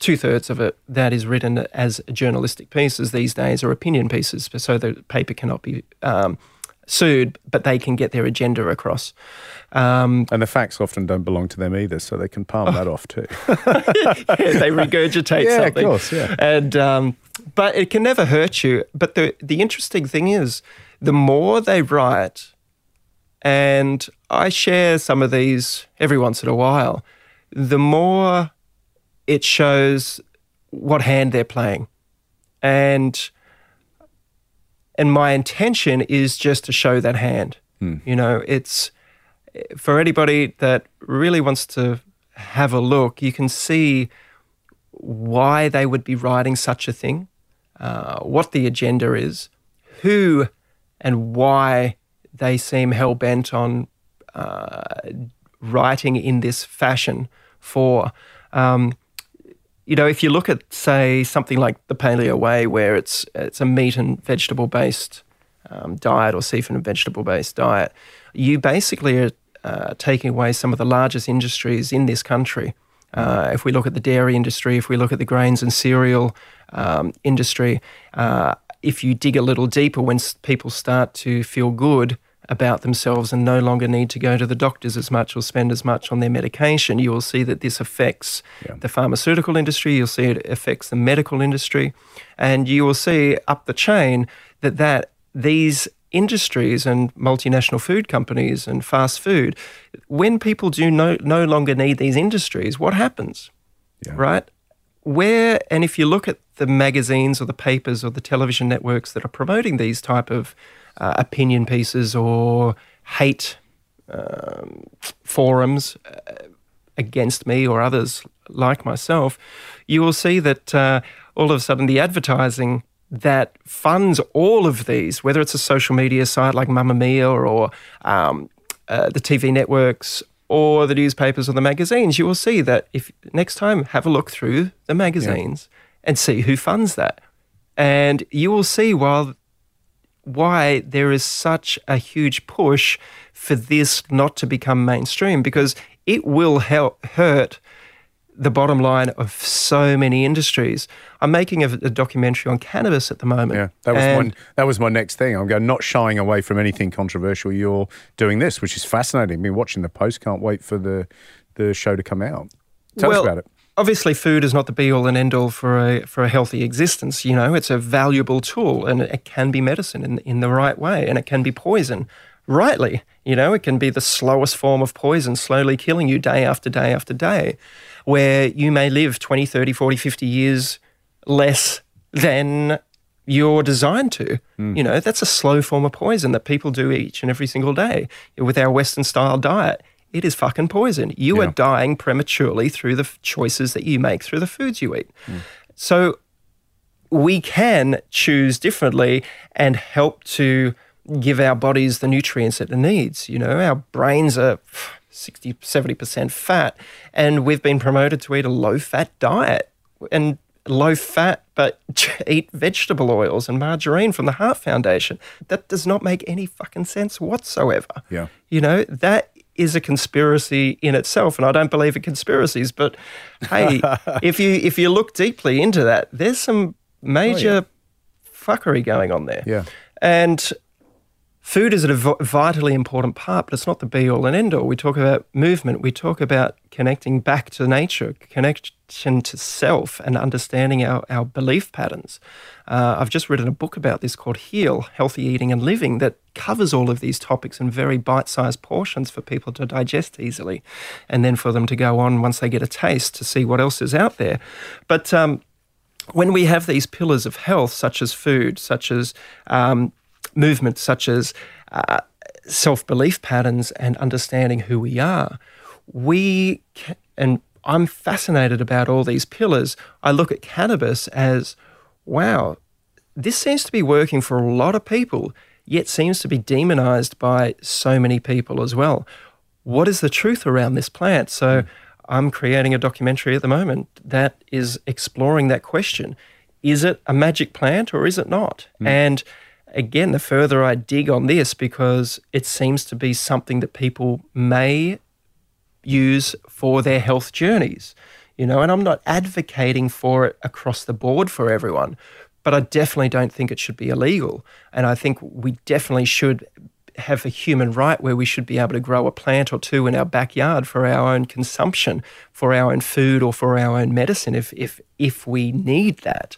two thirds of it that is written as journalistic pieces these days are opinion pieces, so the paper cannot be um, sued, but they can get their agenda across. Um, and the facts often don't belong to them either, so they can palm oh. that off too. <laughs> yeah, they regurgitate <laughs> yeah, something. Of course, yeah. And um, but it can never hurt you. But the the interesting thing is, the more they write, and I share some of these every once in a while, the more it shows what hand they're playing, and and my intention is just to show that hand. Mm. You know, it's for anybody that really wants to have a look, you can see why they would be writing such a thing, uh, what the agenda is, who and why they seem hell bent on uh, writing in this fashion for. Um, you know, if you look at say something like the Paleo Way, where it's it's a meat and vegetable based um, diet or seafood and vegetable based diet, you basically are uh, taking away some of the largest industries in this country. Uh, if we look at the dairy industry, if we look at the grains and cereal um, industry, uh, if you dig a little deeper, when people start to feel good about themselves and no longer need to go to the doctors as much or spend as much on their medication, you will see that this affects yeah. the pharmaceutical industry, you'll see it affects the medical industry, and you will see up the chain that, that these industries and multinational food companies and fast food, when people do no, no longer need these industries, what happens? Yeah. Right? Where, and if you look at the magazines or the papers or the television networks that are promoting these type of uh, opinion pieces or hate um, forums uh, against me or others like myself, you will see that uh, all of a sudden the advertising that funds all of these, whether it's a social media site like Mamamia or um, uh, the TV networks or the newspapers or the magazines, you will see that if next time have a look through the magazines yeah. and see who funds that. And you will see while why there is such a huge push for this not to become mainstream because it will help hurt the bottom line of so many industries. I'm making a, a documentary on cannabis at the moment. Yeah, that was that was my next thing. I'm going not shying away from anything controversial. You're doing this, which is fascinating. Me watching the post, can't wait for the the show to come out. Tell well, us about it. Obviously, food is not the be all and end all for a for a healthy existence. You know, it's a valuable tool, and it can be medicine in in the right way, and it can be poison rightly. You know, it can be the slowest form of poison, slowly killing you day after day after day, where you may live 20, 30, 40, 50 years less than you're designed to. Hmm. You know, that's a slow form of poison that people do each and every single day with our Western style diet. It is fucking poison. You are dying prematurely through the choices that you make through the foods you eat. Mm. So we can choose differently and help to give our bodies the nutrients that it needs. You know, our brains are 60, 70% fat, and we've been promoted to eat a low fat diet and low fat, but <laughs> eat vegetable oils and margarine from the Heart Foundation. That does not make any fucking sense whatsoever. Yeah. You know, that is a conspiracy in itself, and I don't believe in conspiracies. But hey, <laughs> if you if you look deeply into that, there's some oh, major fuckery going on there. Yeah. And food is a vitally important part, but it's not the be all and end all. We talk about movement, we talk about connecting back to nature, connection to self, and understanding our, our belief patterns. Uh, I've just written a book about this called Heal Healthy Eating and Living that covers all of these topics in very bite sized portions for people to digest easily, and then for them to go on once they get a taste to see what else is out there. But um, when we have these pillars of health, such as food, such as um, movement, such as uh, self belief patterns, and understanding who we are, we ca and I'm fascinated about all these pillars. I look at cannabis as, wow, this seems to be working for a lot of people, yet seems to be demonized by so many people as well. What is the truth around this plant? So I'm creating a documentary at the moment that is exploring that question. Is it a magic plant or is it not? And again, the further I dig on this, because it seems to be something that people may use for their health journeys. You know, and I'm not advocating for it across the board for everyone, but I definitely don't think it should be illegal. And I think we definitely should have a human right where we should be able to grow a plant or two in our backyard for our own consumption, for our own food or for our own medicine if if if we need that.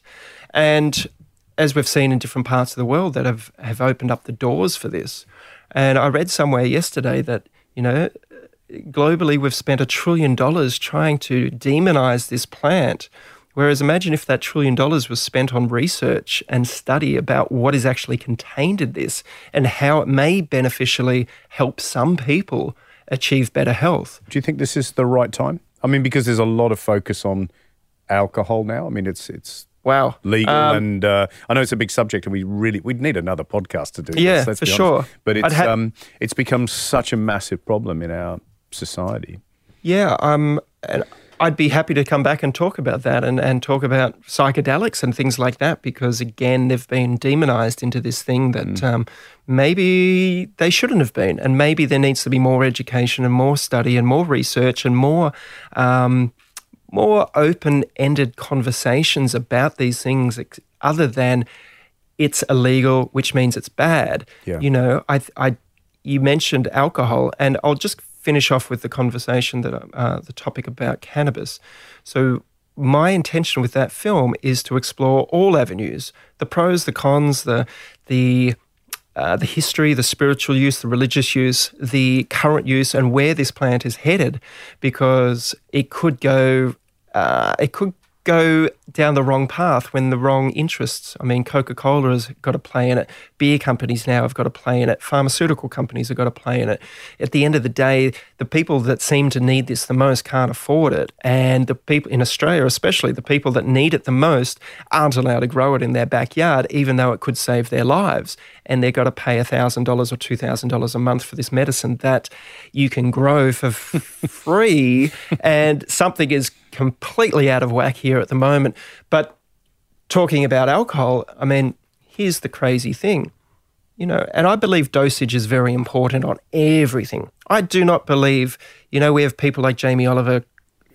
And as we've seen in different parts of the world that have, have opened up the doors for this. And I read somewhere yesterday that, you know, globally we've spent a trillion dollars trying to demonize this plant. Whereas imagine if that trillion dollars was spent on research and study about what is actually contained in this and how it may beneficially help some people achieve better health. Do you think this is the right time? I mean, because there's a lot of focus on alcohol now. I mean, it's it's Wow. legal, Um, and uh, I know it's a big subject, and we really we'd need another podcast to do. this, Yeah, let's for sure. But it's ha- um, it's become such a massive problem in our society. Yeah, um, and I'd be happy to come back and talk about that and, and talk about psychedelics and things like that because, again, they've been demonized into this thing that um, maybe they shouldn't have been. And maybe there needs to be more education and more study and more research and more. Um, more open-ended conversations about these things, ex- other than it's illegal, which means it's bad. Yeah. You know, I, I, you mentioned alcohol, and I'll just finish off with the conversation that uh, the topic about cannabis. So my intention with that film is to explore all avenues: the pros, the cons, the the uh, the history, the spiritual use, the religious use, the current use, and where this plant is headed, because it could go, uh, it could go down the wrong path when the wrong interests. I mean, Coca Cola has got to play in it. Beer companies now have got to play in it. Pharmaceutical companies have got to play in it. At the end of the day, the people that seem to need this the most can't afford it, and the people in Australia, especially the people that need it the most, aren't allowed to grow it in their backyard, even though it could save their lives. And they've got to pay thousand dollars or two thousand dollars a month for this medicine that you can grow for <laughs> free, and something is completely out of whack here at the moment. But talking about alcohol, I mean, here's the crazy thing. You know, and I believe dosage is very important on everything. I do not believe, you know, we have people like Jamie Oliver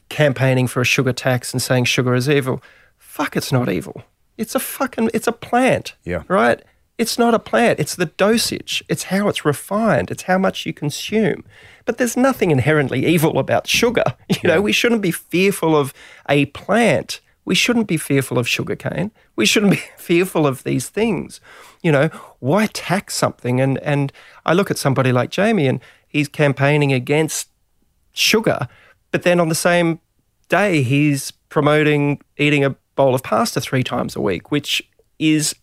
campaigning for a sugar tax and saying sugar is evil. Fuck, it's not evil. It's a fucking, it's a plant. Yeah. Right? It's not a plant. It's the dosage. It's how it's refined. It's how much you consume. But there's nothing inherently evil about sugar. <laughs> You know, we shouldn't be fearful of a plant. We shouldn't be fearful of sugarcane. We shouldn't <laughs> be fearful of these things. You know, why tax something? And and I look at somebody like Jamie and he's campaigning against sugar, but then on the same day he's promoting eating a bowl of pasta three times a week, which is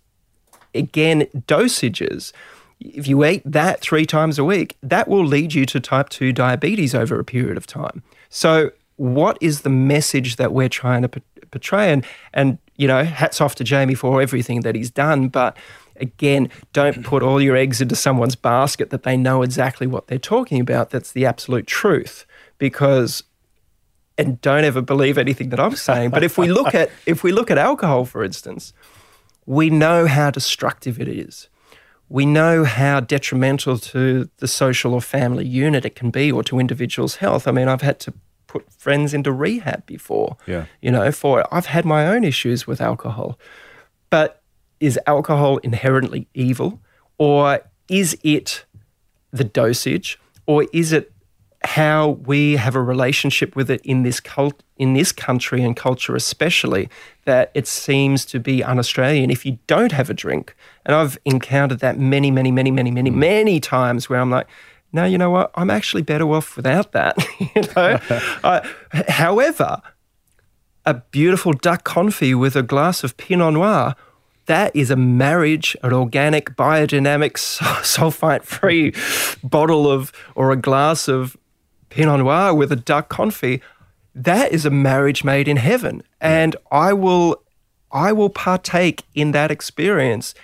again dosages. If you eat that three times a week, that will lead you to type 2 diabetes over a period of time. So, what is the message that we're trying to portray? And, and you know, hats off to Jamie for everything that he's done. But again, don't <clears throat> put all your eggs into someone's basket that they know exactly what they're talking about. That's the absolute truth. Because and don't ever believe anything that I'm saying. But if we look at if we look at alcohol, for instance, we know how destructive it is. We know how detrimental to the social or family unit it can be or to individuals' health. I mean, I've had to put friends into rehab before. Yeah. You know, for I've had my own issues with alcohol. But is alcohol inherently evil? Or is it the dosage? Or is it how we have a relationship with it in this cult in this country and culture especially that it seems to be un-Australian if you don't have a drink. And I've encountered that many, many, many, many, many, many times where I'm like, no, you know what? I'm actually better off without that. <laughs> you know. <laughs> uh, however, a beautiful duck confit with a glass of Pinot Noir that is a marriage, an organic, biodynamic, <laughs> sulfite free bottle of or a glass of Pinot Noir with a duck confit, that is a marriage made in heaven. And I will I will partake in that experience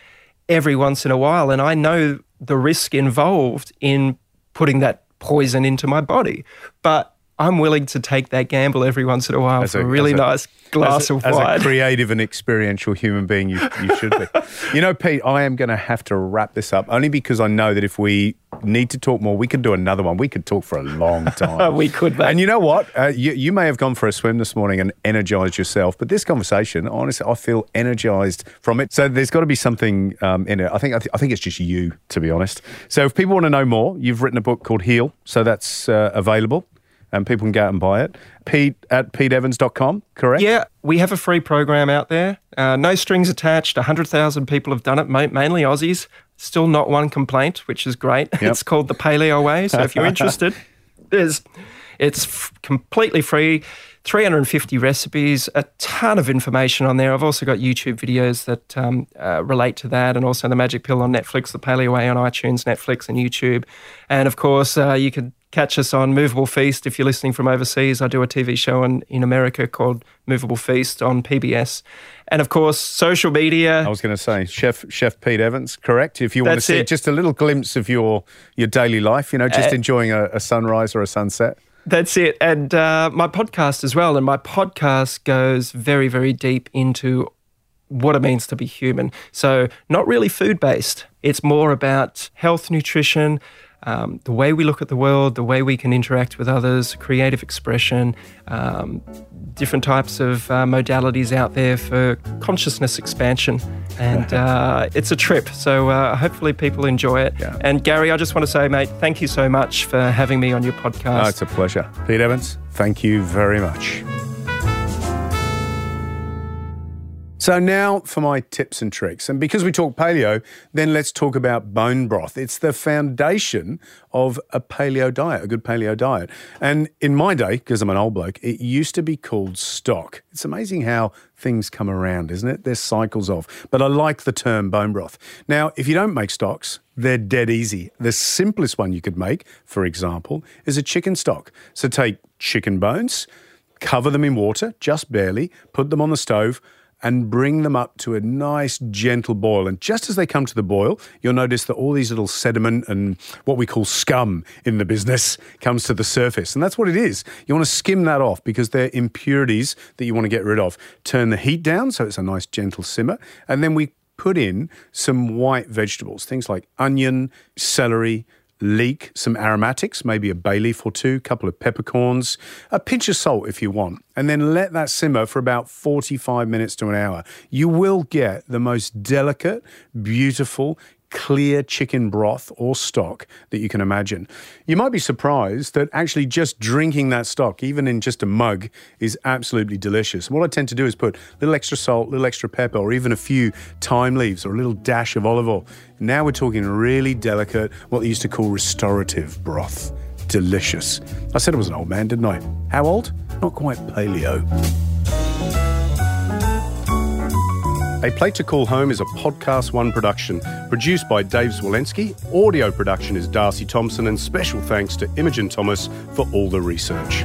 every once in a while. And I know the risk involved in putting that poison into my body. But I'm willing to take that gamble every once in a while as for a, a really a, nice glass a, of wine. As a creative and experiential human being, you, you should be. you know, Pete, I am going to have to wrap this up only because I know that if we need to talk more, we could do another one. We could talk for a long time. <laughs> we could, mate. And you know what? Uh, you, you may have gone for a swim this morning and energized yourself, but this conversation, honestly, I feel energized from it. So there's got to be something um, in it. I think I, th- I, think it's just you, to be honest. So if people want to know more, you've written a book called Heal, so that's uh, available and people can go out and buy it. Pete at peteevans.com, correct? Yeah, we have a free program out there. Uh, no strings attached. 100,000 people have done it, mainly Aussies. Still not one complaint, which is great. Yep. It's called the Paleo Way. So if you're <laughs> interested, there's, it's f- completely free. 350 recipes, a ton of information on there. I've also got YouTube videos that um, uh, relate to that, and also the Magic Pill on Netflix, the Paleo Way on iTunes, Netflix, and YouTube. And of course, uh, you could catch us on Moveable Feast if you're listening from overseas. I do a TV show in, in America called Moveable Feast on PBS. And of course, social media. I was going to say, Chef Chef Pete Evans, correct? If you want to see it. just a little glimpse of your your daily life, you know, just uh, enjoying a, a, sunrise or a sunset. That's it. And uh, my podcast as well. And my podcast goes very, very deep into what it means to be human. So, not really food based, it's more about health, nutrition, um, the way we look at the world, the way we can interact with others, creative expression, um, different types of uh, modalities out there for consciousness expansion. And <laughs> uh, it's a trip. So uh, hopefully people enjoy it. Yeah. And Gary, I just want to say, mate, thank you so much for having me on your podcast. Oh, it's a pleasure. Pete Evans, thank you very much. So now for my tips and tricks. And because we talk paleo, then let's talk about bone broth. It's the foundation of a paleo diet, a good paleo diet. And in my day, because I'm an old bloke, it used to be called stock. It's amazing how things come around, isn't it? There's cycles of. But I like the term bone broth. Now, if you don't make stocks, they're dead easy. The simplest one you could make, for example, is a chicken stock. So take chicken bones, cover them in water, just barely, put them on the stove and bring them up to a nice gentle boil. And just as they come to the boil, you'll notice that all these little sediment and what we call scum in the business comes to the surface. And that's what it is. You want to skim that off because they're impurities that you want to get rid of. Turn the heat down so it's a nice gentle simmer. And then we put in some white vegetables, things like onion, celery, leek some aromatics, maybe a bay leaf or two, a couple of peppercorns, a pinch of salt if you want, and then let that simmer for about 45 minutes to an hour. You will get the most delicate, beautiful, clear chicken broth or stock that you can imagine. You might be surprised that actually just drinking that stock, even in just a mug, is absolutely delicious. what I tend to do is put a little extra salt, a little extra pepper, or even a few thyme leaves or a little dash of olive oil. Now we're talking really delicate, what they used to call restorative broth. Delicious. I said I was an old man, didn't I? How old? Not quite paleo. A Plate to Call Home is a Podcast One production produced by Dave Zwolensky. Audio production is Darcy Thompson, and special thanks to Imogen Thomas for all the research.